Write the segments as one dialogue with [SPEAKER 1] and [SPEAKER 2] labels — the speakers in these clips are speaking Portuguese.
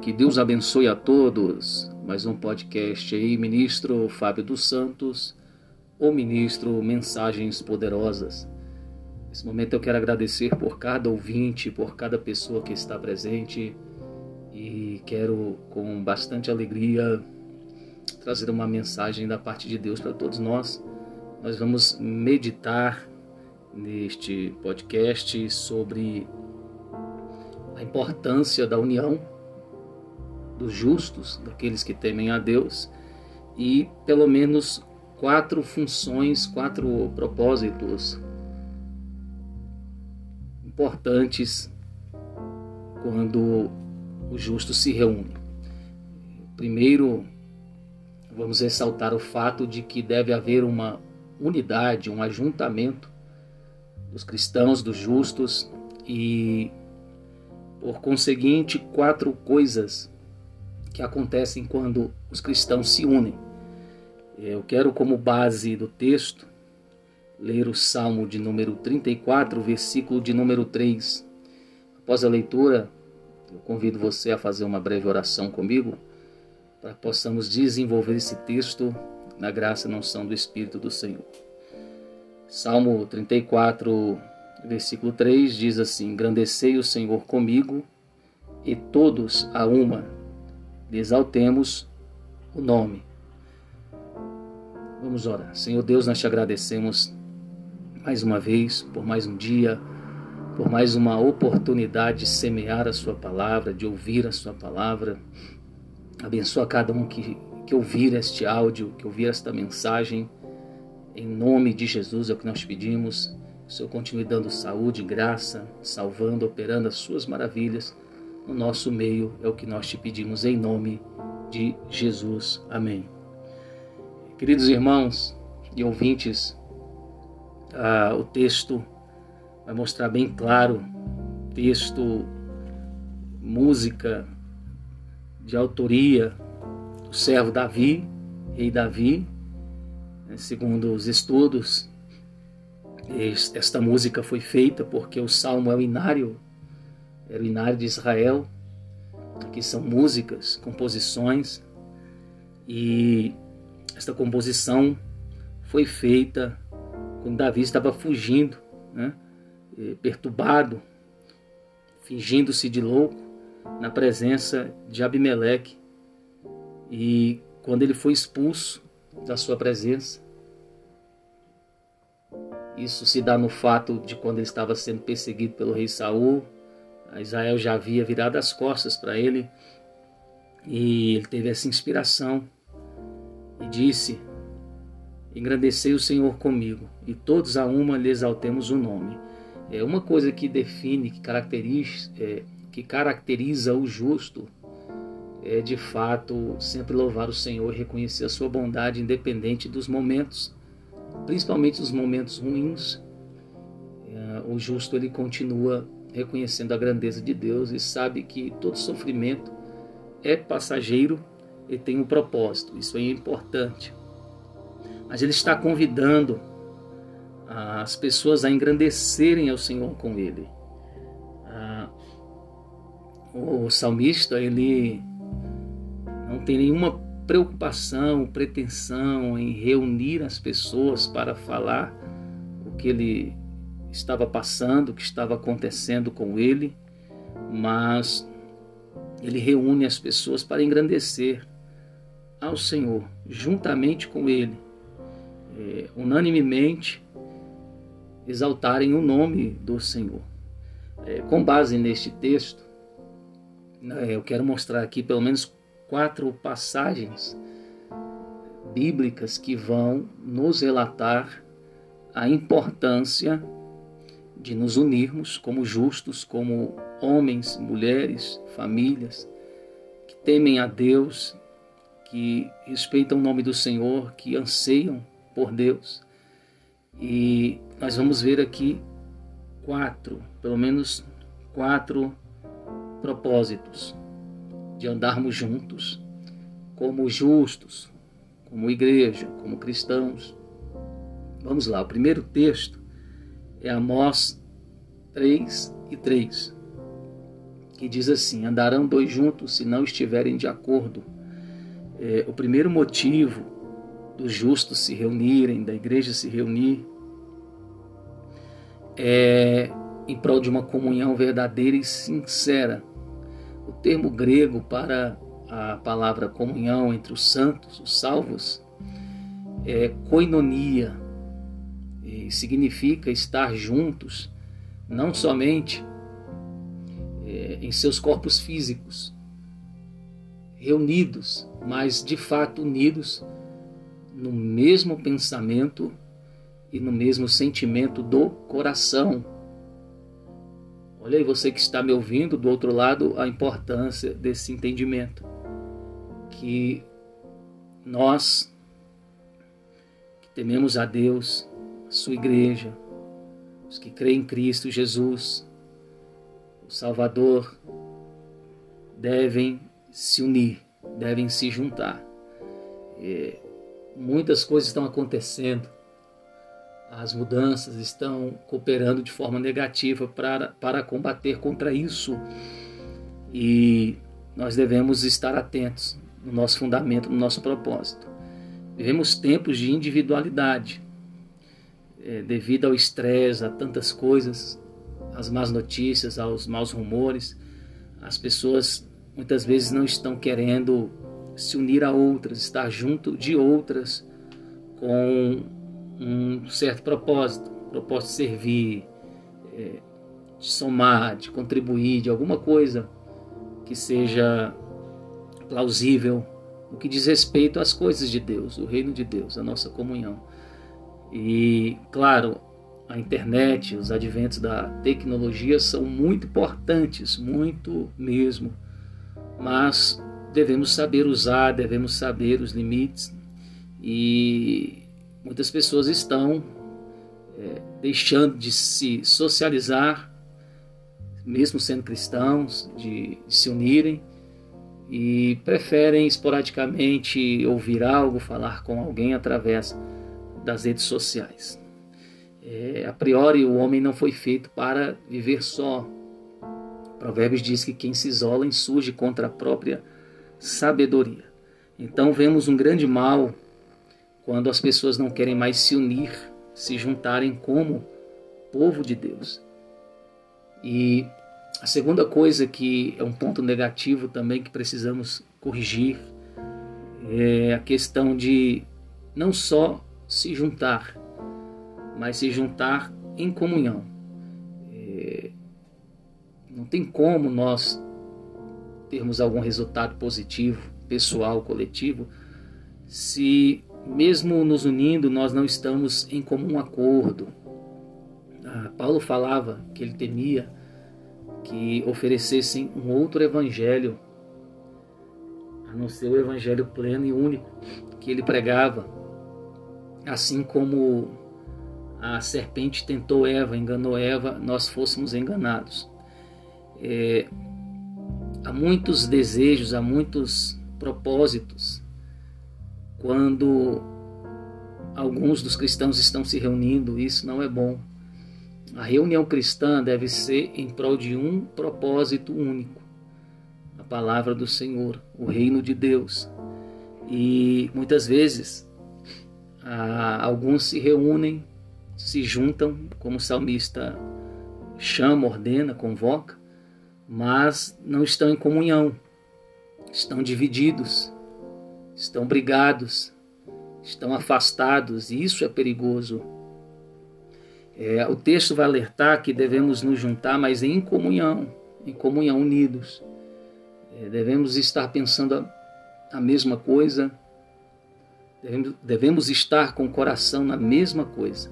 [SPEAKER 1] que Deus abençoe a todos. Mais um podcast aí, ministro Fábio dos Santos, o ministro Mensagens Poderosas. Nesse momento eu quero agradecer por cada ouvinte, por cada pessoa que está presente e quero com bastante alegria trazer uma mensagem da parte de Deus para todos nós. Nós vamos meditar neste podcast sobre a importância da união dos justos, daqueles que temem a Deus, e pelo menos quatro funções, quatro propósitos importantes quando os justos se reúnem. Primeiro, vamos ressaltar o fato de que deve haver uma unidade, um ajuntamento dos cristãos, dos justos e, por conseguinte, quatro coisas que acontecem quando os cristãos se unem. Eu quero, como base do texto, ler o Salmo de número 34, versículo de número 3. Após a leitura, eu convido você a fazer uma breve oração comigo, para que possamos desenvolver esse texto na graça e na unção do Espírito do Senhor. Salmo 34, versículo 3 diz assim: Engrandecei o Senhor comigo, e todos a uma exaltemos o nome. Vamos orar. Senhor Deus, nós te agradecemos mais uma vez por mais um dia, por mais uma oportunidade de semear a Sua palavra, de ouvir a Sua palavra. Abençoa cada um que, que ouvir este áudio, que ouvir esta mensagem. Em nome de Jesus é o que nós pedimos. Que o Senhor continue dando saúde, graça, salvando, operando as Suas maravilhas no nosso meio, é o que nós te pedimos em nome de Jesus. Amém. Queridos irmãos e ouvintes, ah, o texto vai mostrar bem claro texto, música de autoria do servo Davi, rei Davi, né, segundo os estudos, esta música foi feita porque o salmo é o inário inário de Israel. Aqui são músicas, composições, e esta composição foi feita quando Davi estava fugindo, né? perturbado, fingindo-se de louco na presença de Abimeleque. E quando ele foi expulso da sua presença, isso se dá no fato de quando ele estava sendo perseguido pelo rei Saul, Israel já havia virado as costas para ele e ele teve essa inspiração e disse: Engrandecei o Senhor comigo, e todos a uma lhe exaltemos o nome. É uma coisa que define, que caracteriza, é, que caracteriza o justo é de fato sempre louvar o Senhor e reconhecer a sua bondade independente dos momentos, principalmente os momentos ruins. É, o justo ele continua reconhecendo a grandeza de Deus e sabe que todo sofrimento é passageiro e tem um propósito. Isso é importante. Mas ele está convidando as pessoas a engrandecerem ao Senhor com ele. O salmista, ele não tem nenhuma preocupação, pretensão em reunir as pessoas para falar o que ele estava passando, o que estava acontecendo com ele, mas ele reúne as pessoas para engrandecer ao Senhor, juntamente com ele, é, unanimemente exaltarem o nome do Senhor. É, com base neste texto, né, eu quero mostrar aqui pelo menos quatro passagens bíblicas que vão nos relatar a importância de nos unirmos como justos, como homens, mulheres, famílias que temem a Deus, que respeitam o nome do Senhor, que anseiam por Deus. E nós vamos ver aqui quatro, pelo menos quatro propósitos de andarmos juntos, como justos, como igreja, como cristãos. Vamos lá, o primeiro texto é Amós 3 e 3. que diz assim: andarão dois juntos se não estiverem de acordo. É, o primeiro motivo dos justos se reunirem, da igreja se reunir, é em prol de uma comunhão verdadeira e sincera. O termo grego para a palavra comunhão entre os santos, os salvos, é koinonia, e significa estar juntos, não somente é, em seus corpos físicos, reunidos, mas de fato unidos no mesmo pensamento e no mesmo sentimento do coração. Olha aí você que está me ouvindo do outro lado a importância desse entendimento que nós que tememos a Deus, sua igreja, os que creem em Cristo Jesus, o Salvador, devem se unir, devem se juntar. E muitas coisas estão acontecendo, as mudanças estão cooperando de forma negativa para, para combater contra isso. E nós devemos estar atentos no nosso fundamento, no nosso propósito. Vivemos tempos de individualidade, é, devido ao estresse, a tantas coisas, às más notícias, aos maus rumores. As pessoas muitas vezes não estão querendo se unir a outras, estar junto de outras com um certo propósito, propósito de servir, é, de somar, de contribuir, de alguma coisa que seja plausível no que diz respeito às coisas de Deus, o reino de Deus, a nossa comunhão. E, claro, a internet, os adventos da tecnologia são muito importantes, muito mesmo, mas devemos saber usar, devemos saber os limites. E muitas pessoas estão é, deixando de se socializar, mesmo sendo cristãos, de, de se unirem e preferem esporadicamente ouvir algo, falar com alguém através das redes sociais. É, a priori, o homem não foi feito para viver só. Provérbios diz que quem se isola insurge contra a própria sabedoria. Então vemos um grande mal quando as pessoas não querem mais se unir, se juntarem como povo de Deus. E a segunda coisa que é um ponto negativo também que precisamos corrigir é a questão de não só se juntar, mas se juntar em comunhão. É, não tem como nós termos algum resultado positivo, pessoal, coletivo, se mesmo nos unindo nós não estamos em comum acordo. Ah, Paulo falava que ele temia que oferecessem um outro evangelho, a não ser o evangelho pleno e único que ele pregava, assim como a serpente tentou Eva, enganou Eva, nós fôssemos enganados. É, há muitos desejos, há muitos propósitos quando alguns dos cristãos estão se reunindo, isso não é bom. A reunião cristã deve ser em prol de um propósito único: a palavra do Senhor, o reino de Deus. E muitas vezes alguns se reúnem, se juntam, como o salmista chama, ordena, convoca, mas não estão em comunhão, estão divididos, estão brigados, estão afastados, e isso é perigoso é, o texto vai alertar que devemos nos juntar, mas em comunhão, em comunhão unidos. É, devemos estar pensando a, a mesma coisa, devemos, estar com o coração na mesma coisa.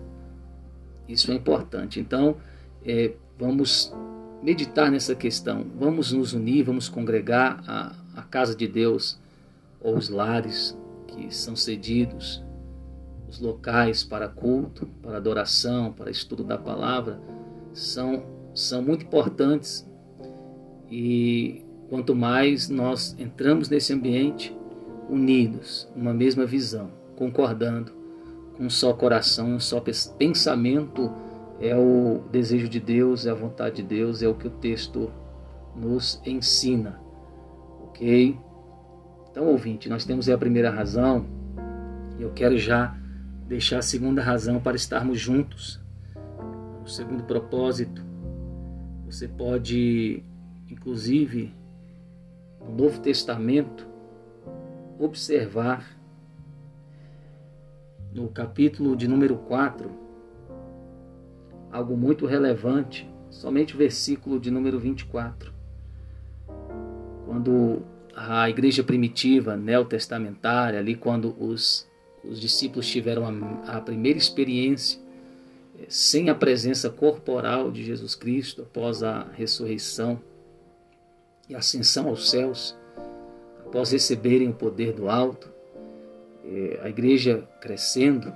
[SPEAKER 1] Isso é importante. Então, é, vamos meditar nessa questão. Vamos nos unir, vamos congregar a, a casa de Deus ou os lares que são cedidos os locais para culto, para adoração, para estudo da palavra, são, são muito importantes. E quanto mais nós entramos nesse ambiente unidos, uma mesma visão, concordando, com um só coração, um só pensamento, é o desejo de Deus, é a vontade de Deus, é o que o texto nos ensina. Ok? Então, ouvinte, nós temos aí a primeira razão. Eu quero já deixar a segunda razão para estarmos juntos. O segundo propósito, você pode, inclusive, no Novo Testamento, observar no capítulo de número 4 algo muito relevante, somente o versículo de número 24. Quando a igreja primitiva, neotestamentária, ali quando os, os discípulos tiveram a, a primeira experiência eh, sem a presença corporal de Jesus Cristo após a ressurreição e ascensão aos céus, após receberem o poder do alto, eh, a igreja crescendo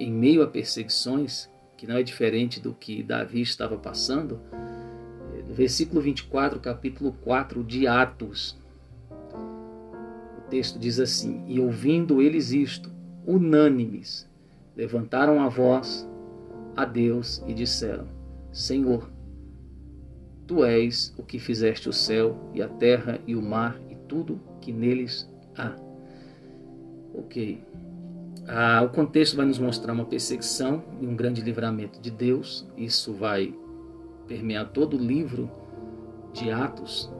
[SPEAKER 1] em meio a perseguições, que não é diferente do que Davi estava passando, eh, no versículo 24, capítulo 4 de Atos, o texto diz assim: E ouvindo eles isto, unânimes, levantaram a voz a Deus e disseram: Senhor, tu és o que fizeste o céu e a terra e o mar e tudo que neles há. Ok. Ah, o contexto vai nos mostrar uma perseguição e um grande livramento de Deus. Isso vai permear todo o livro de Atos.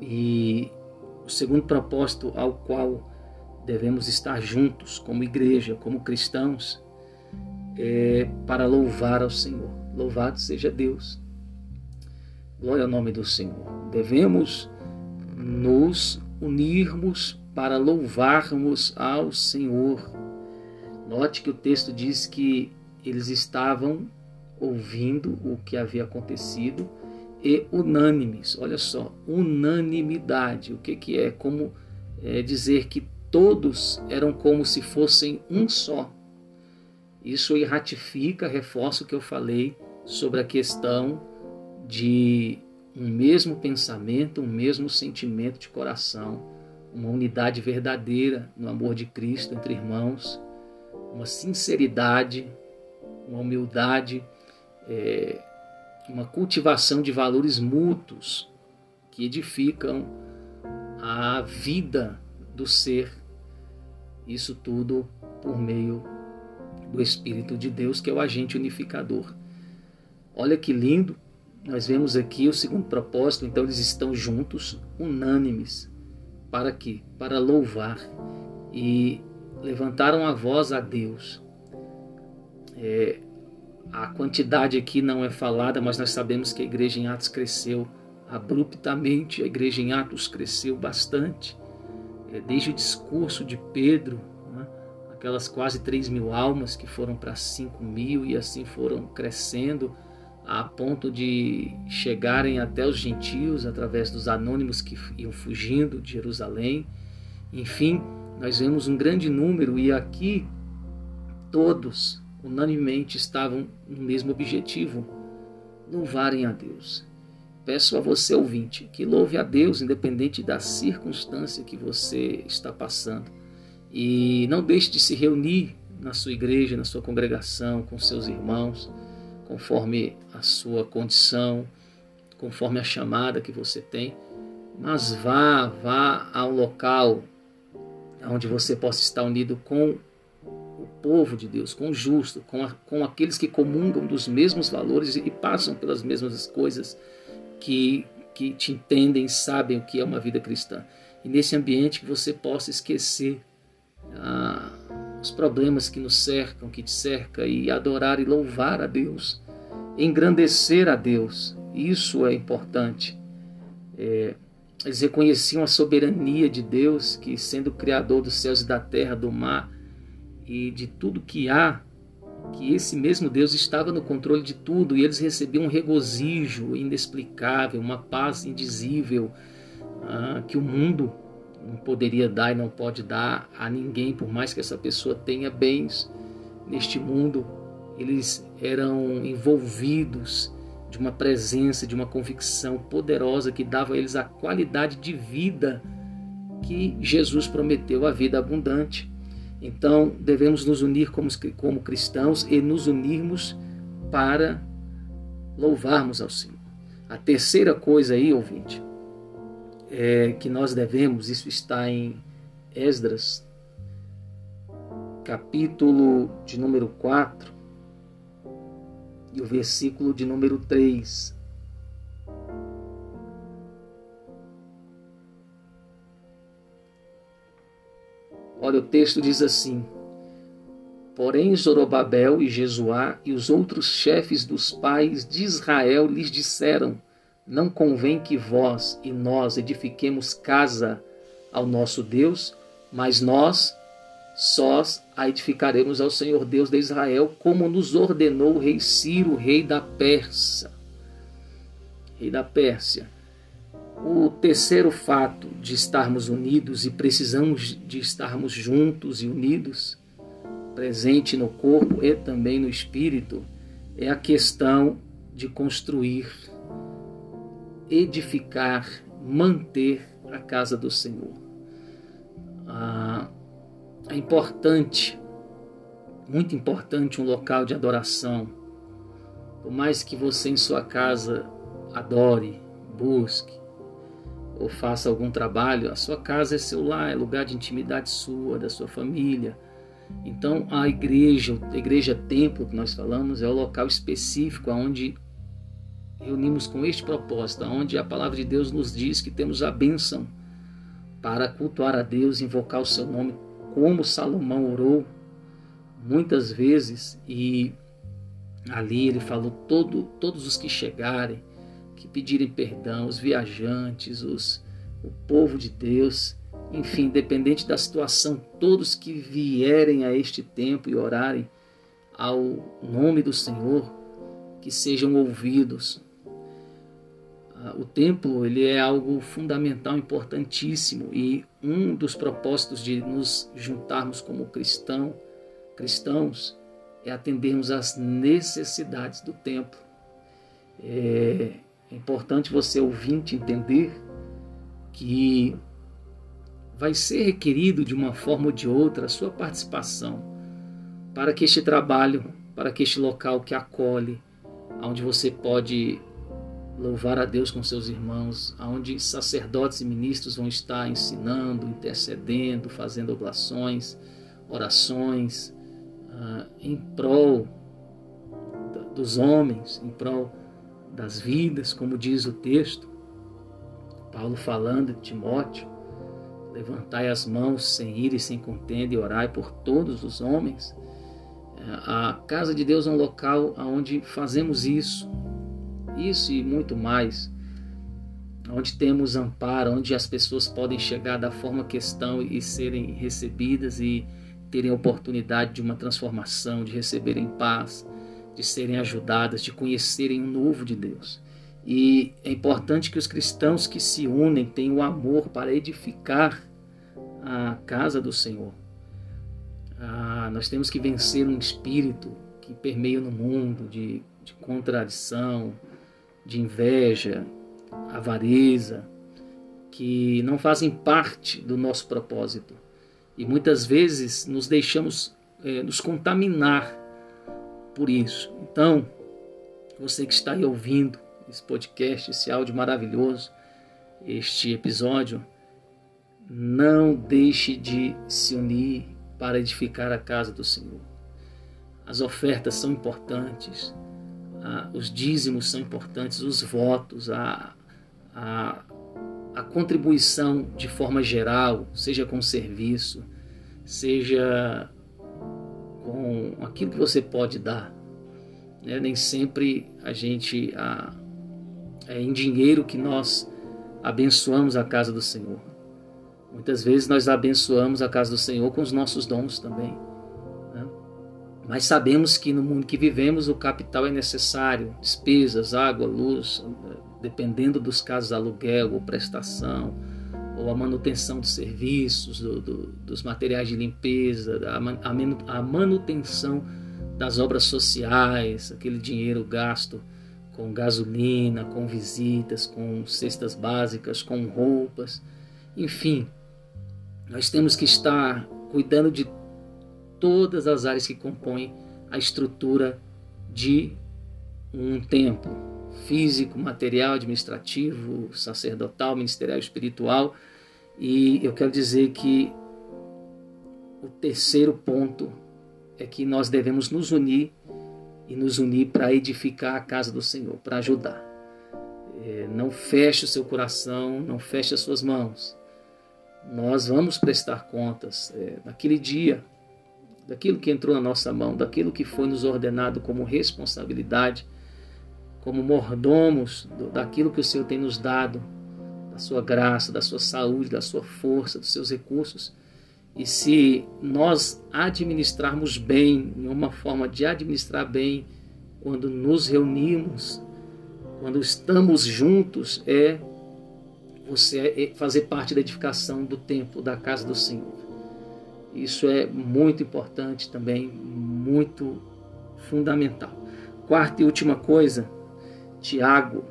[SPEAKER 1] E o segundo propósito ao qual devemos estar juntos como igreja, como cristãos, é para louvar ao Senhor. Louvado seja Deus. Glória ao nome do Senhor. Devemos nos unirmos para louvarmos ao Senhor. Note que o texto diz que eles estavam ouvindo o que havia acontecido e unânimes. Olha só, unanimidade. O que, que é? Como é, dizer que todos eram como se fossem um só. Isso ratifica, reforça o que eu falei sobre a questão de um mesmo pensamento, um mesmo sentimento de coração, uma unidade verdadeira no amor de Cristo entre irmãos, uma sinceridade, uma humildade, é, uma cultivação de valores mútuos que edificam a vida do ser. Isso tudo por meio do Espírito de Deus, que é o agente unificador. Olha que lindo nós vemos aqui o segundo propósito, então eles estão juntos, unânimes. Para quê? Para louvar. E levantaram a voz a Deus. É, a quantidade aqui não é falada, mas nós sabemos que a igreja em Atos cresceu abruptamente, a igreja em Atos cresceu bastante. É, desde o discurso de Pedro, né, aquelas quase 3 mil almas que foram para 5 mil e assim foram crescendo a ponto de chegarem até os gentios através dos anônimos que iam fugindo de Jerusalém. Enfim, nós vemos um grande número e aqui todos unanimemente estavam no mesmo objetivo: louvarem a Deus. Peço a você, ouvinte, que louve a Deus independente da circunstância que você está passando. E não deixe de se reunir na sua igreja, na sua congregação, com seus irmãos conforme a sua condição, conforme a chamada que você tem, mas vá, vá ao local onde você possa estar unido com o povo de Deus, com o justo, com, a, com aqueles que comungam dos mesmos valores e passam pelas mesmas coisas que, que te entendem, sabem o que é uma vida cristã. E nesse ambiente que você possa esquecer ah, os problemas que nos cercam, que te cerca, e adorar e louvar a Deus, engrandecer a Deus. Isso é importante. É, eles reconheciam a soberania de Deus, que sendo Criador dos céus e da terra, do mar e de tudo que há, que esse mesmo Deus estava no controle de tudo e eles recebiam um regozijo inexplicável, uma paz indizível ah, que o mundo poderia dar e não pode dar a ninguém, por mais que essa pessoa tenha bens neste mundo. Eles eram envolvidos de uma presença, de uma convicção poderosa que dava a eles a qualidade de vida que Jesus prometeu, a vida abundante. Então, devemos nos unir como, como cristãos e nos unirmos para louvarmos ao Senhor. A terceira coisa aí, ouvinte, é que nós devemos, isso está em Esdras, capítulo de número 4 e o versículo de número 3. Olha, o texto diz assim: Porém, Zorobabel e Jesuá e os outros chefes dos pais de Israel lhes disseram: Não convém que vós e nós edifiquemos casa ao nosso Deus, mas nós sós a edificaremos ao Senhor Deus de Israel, como nos ordenou o rei Ciro, rei da Pérsia. Rei da Pérsia. O terceiro fato de estarmos unidos e precisamos de estarmos juntos e unidos, presente no corpo e também no espírito, é a questão de construir, edificar, manter a casa do Senhor. Ah, é importante, muito importante, um local de adoração. Por mais que você em sua casa adore, busque ou faça algum trabalho, a sua casa é seu lar, é lugar de intimidade sua, da sua família. Então a igreja, a igreja templo que nós falamos, é o local específico onde reunimos com este propósito, onde a palavra de Deus nos diz que temos a bênção para cultuar a Deus, invocar o seu nome como Salomão orou muitas vezes e ali ele falou todo, todos os que chegarem, que pedirem perdão, os viajantes, os, o povo de Deus, enfim, independente da situação, todos que vierem a este tempo e orarem ao nome do Senhor, que sejam ouvidos, o templo ele é algo fundamental, importantíssimo e um dos propósitos de nos juntarmos como cristão, cristãos é atendermos às necessidades do templo. É, é importante você ouvinte entender que vai ser requerido de uma forma ou de outra a sua participação para que este trabalho, para que este local que acolhe, onde você pode louvar a Deus com seus irmãos, aonde sacerdotes e ministros vão estar ensinando, intercedendo, fazendo oblações, orações uh, em prol dos homens, em prol das vidas, como diz o texto. Paulo falando de Timóteo, levantai as mãos sem ira e sem contenda e orai por todos os homens. A casa de Deus é um local onde fazemos isso, isso e muito mais. Onde temos amparo, onde as pessoas podem chegar da forma que estão e serem recebidas e terem oportunidade de uma transformação, de receberem paz, de serem ajudadas, de conhecerem o novo de Deus. E é importante que os cristãos que se unem tenham o amor para edificar a casa do Senhor. Ah, nós temos que vencer um espírito que permeia no mundo de, de contradição, de inveja, avareza, que não fazem parte do nosso propósito. E muitas vezes nos deixamos é, nos contaminar por isso. Então, você que está aí ouvindo esse podcast, esse áudio maravilhoso, este episódio, não deixe de se unir para edificar a casa do Senhor. As ofertas são importantes, ah, os dízimos são importantes, os votos, a, a, a contribuição de forma geral, seja com serviço, seja com aquilo que você pode dar. Né? Nem sempre a gente é em dinheiro que nós abençoamos a casa do Senhor. Muitas vezes nós abençoamos a casa do Senhor com os nossos dons também. Mas sabemos que no mundo que vivemos o capital é necessário, despesas, água, luz, dependendo dos casos, aluguel ou prestação, ou a manutenção dos serviços, do, do, dos materiais de limpeza, a, a manutenção das obras sociais, aquele dinheiro gasto com gasolina, com visitas, com cestas básicas, com roupas, enfim, nós temos que estar cuidando de todas as áreas que compõem a estrutura de um templo. físico, material, administrativo, sacerdotal, ministerial, espiritual. E eu quero dizer que o terceiro ponto é que nós devemos nos unir e nos unir para edificar a casa do Senhor, para ajudar. É, não feche o seu coração, não feche as suas mãos. Nós vamos prestar contas é, naquele dia, daquilo que entrou na nossa mão, daquilo que foi nos ordenado como responsabilidade, como mordomos do, daquilo que o Senhor tem nos dado, da sua graça, da sua saúde, da sua força, dos seus recursos. E se nós administrarmos bem, em uma forma de administrar bem, quando nos reunimos, quando estamos juntos, é você é fazer parte da edificação do templo, da casa do Senhor. Isso é muito importante também, muito fundamental. Quarta e última coisa, Tiago,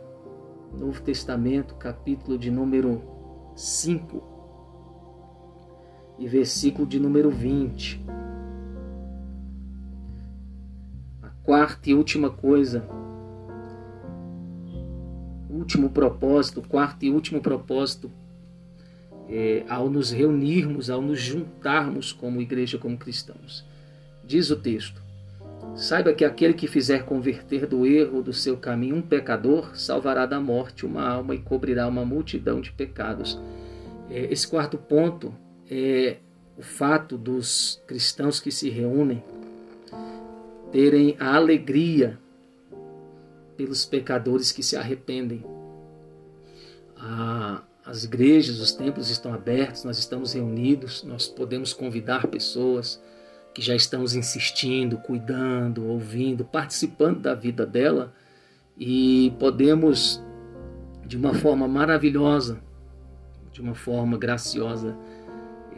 [SPEAKER 1] Novo Testamento, capítulo de número 5 e versículo de número 20. A quarta e última coisa, último propósito, quarto e último propósito, é, ao nos reunirmos, ao nos juntarmos como igreja, como cristãos. Diz o texto: Saiba que aquele que fizer converter do erro do seu caminho um pecador, salvará da morte uma alma e cobrirá uma multidão de pecados. É, esse quarto ponto é o fato dos cristãos que se reúnem terem a alegria pelos pecadores que se arrependem. As igrejas, os templos estão abertos, nós estamos reunidos, nós podemos convidar pessoas que já estamos insistindo, cuidando, ouvindo, participando da vida dela e podemos, de uma forma maravilhosa, de uma forma graciosa,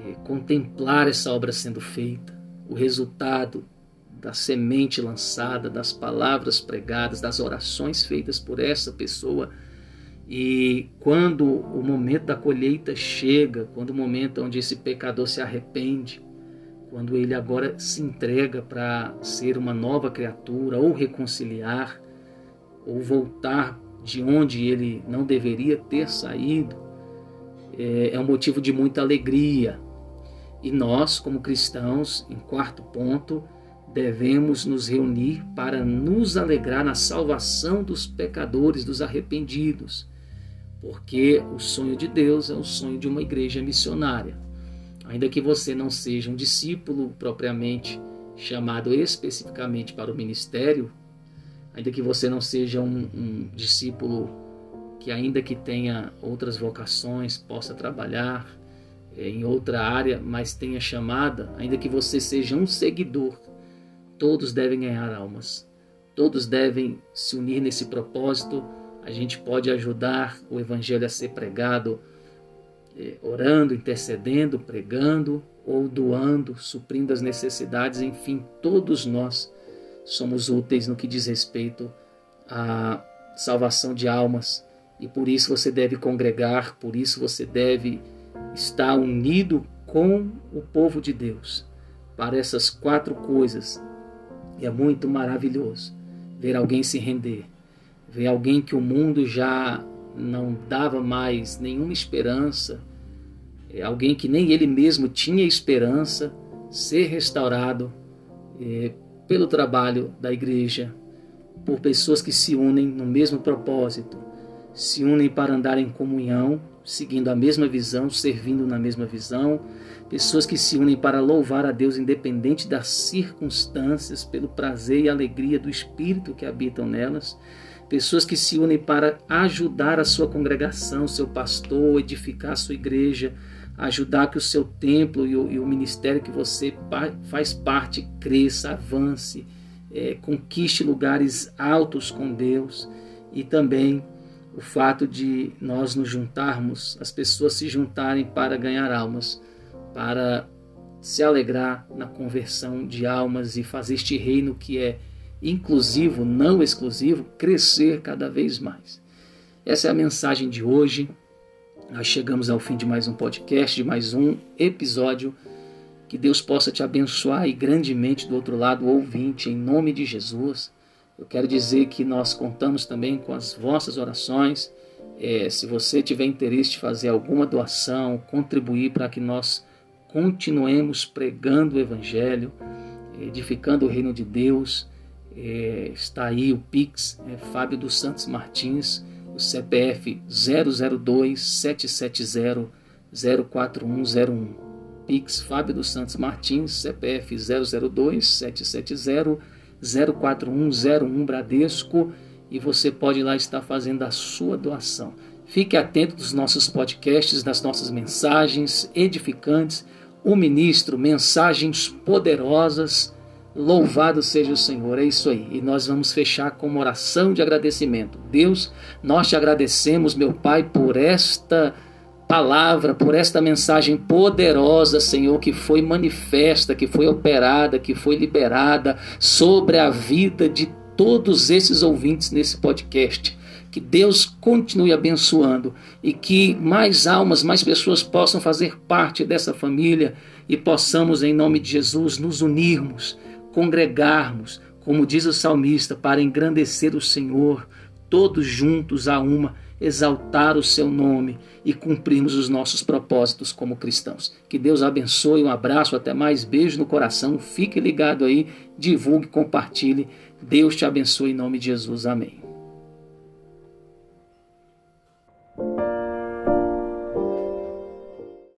[SPEAKER 1] é, contemplar essa obra sendo feita, o resultado da semente lançada, das palavras pregadas, das orações feitas por essa pessoa. E quando o momento da colheita chega, quando o momento onde esse pecador se arrepende, quando ele agora se entrega para ser uma nova criatura, ou reconciliar, ou voltar de onde ele não deveria ter saído, é, é um motivo de muita alegria, e nós, como cristãos, em quarto ponto, devemos nos reunir para nos alegrar na salvação dos pecadores, dos arrependidos, porque o sonho de Deus é o sonho de uma igreja missionária. Ainda que você não seja um discípulo propriamente chamado especificamente para o ministério, ainda que você não seja um, um discípulo que, ainda que tenha outras vocações, possa trabalhar é, em outra área, mas tenha chamada, ainda que você seja um seguidor, todos devem ganhar almas. Todos devem se unir nesse propósito. A gente pode ajudar o evangelho a ser pregado é, orando, intercedendo, pregando ou doando, suprindo as necessidades, enfim, todos nós somos úteis no que diz respeito à salvação de almas. E por isso você deve congregar, por isso você deve está unido com o povo de Deus para essas quatro coisas. E é muito maravilhoso ver alguém se render, ver alguém que o mundo já não dava mais nenhuma esperança, é alguém que nem ele mesmo tinha esperança, ser restaurado é, pelo trabalho da igreja, por pessoas que se unem no mesmo propósito, se unem para andar em comunhão seguindo a mesma visão, servindo na mesma visão, pessoas que se unem para louvar a Deus independente das circunstâncias, pelo prazer e alegria do Espírito que habitam nelas, pessoas que se unem para ajudar a sua congregação, seu pastor, edificar a sua igreja, ajudar que o seu templo e o, e o ministério que você faz parte cresça, avance, é, conquiste lugares altos com Deus. E também o fato de nós nos juntarmos, as pessoas se juntarem para ganhar almas, para se alegrar na conversão de almas e fazer este reino que é inclusivo, não exclusivo, crescer cada vez mais. Essa é a mensagem de hoje. Nós chegamos ao fim de mais um podcast, de mais um episódio. Que Deus possa te abençoar e grandemente do outro lado, ouvinte, em nome de Jesus. Eu quero dizer que nós contamos também com as vossas orações. É, se você tiver interesse de fazer alguma doação, contribuir para que nós continuemos pregando o Evangelho, edificando o reino de Deus, é, está aí o Pix, é, Fábio dos Santos Martins, o CPF 002 770 04101. Pix Fábio dos Santos Martins, CPF 002 770 04101 Bradesco e você pode lá estar fazendo a sua doação. Fique atento dos nossos podcasts, das nossas mensagens edificantes. O ministro, mensagens poderosas. Louvado seja o Senhor, é isso aí. E nós vamos fechar com uma oração de agradecimento. Deus, nós te agradecemos, meu Pai, por esta palavra, por esta mensagem poderosa, Senhor, que foi manifesta, que foi operada, que foi liberada sobre a vida de todos esses ouvintes nesse podcast. Que Deus continue abençoando e que mais almas, mais pessoas possam fazer parte dessa família e possamos, em nome de Jesus, nos unirmos, congregarmos, como diz o salmista, para engrandecer o Senhor, todos juntos a uma exaltar o seu nome e cumprirmos os nossos propósitos como cristãos. Que Deus abençoe, um abraço, até mais, beijo no coração, fique ligado aí, divulgue, compartilhe. Deus te abençoe em nome de Jesus. Amém.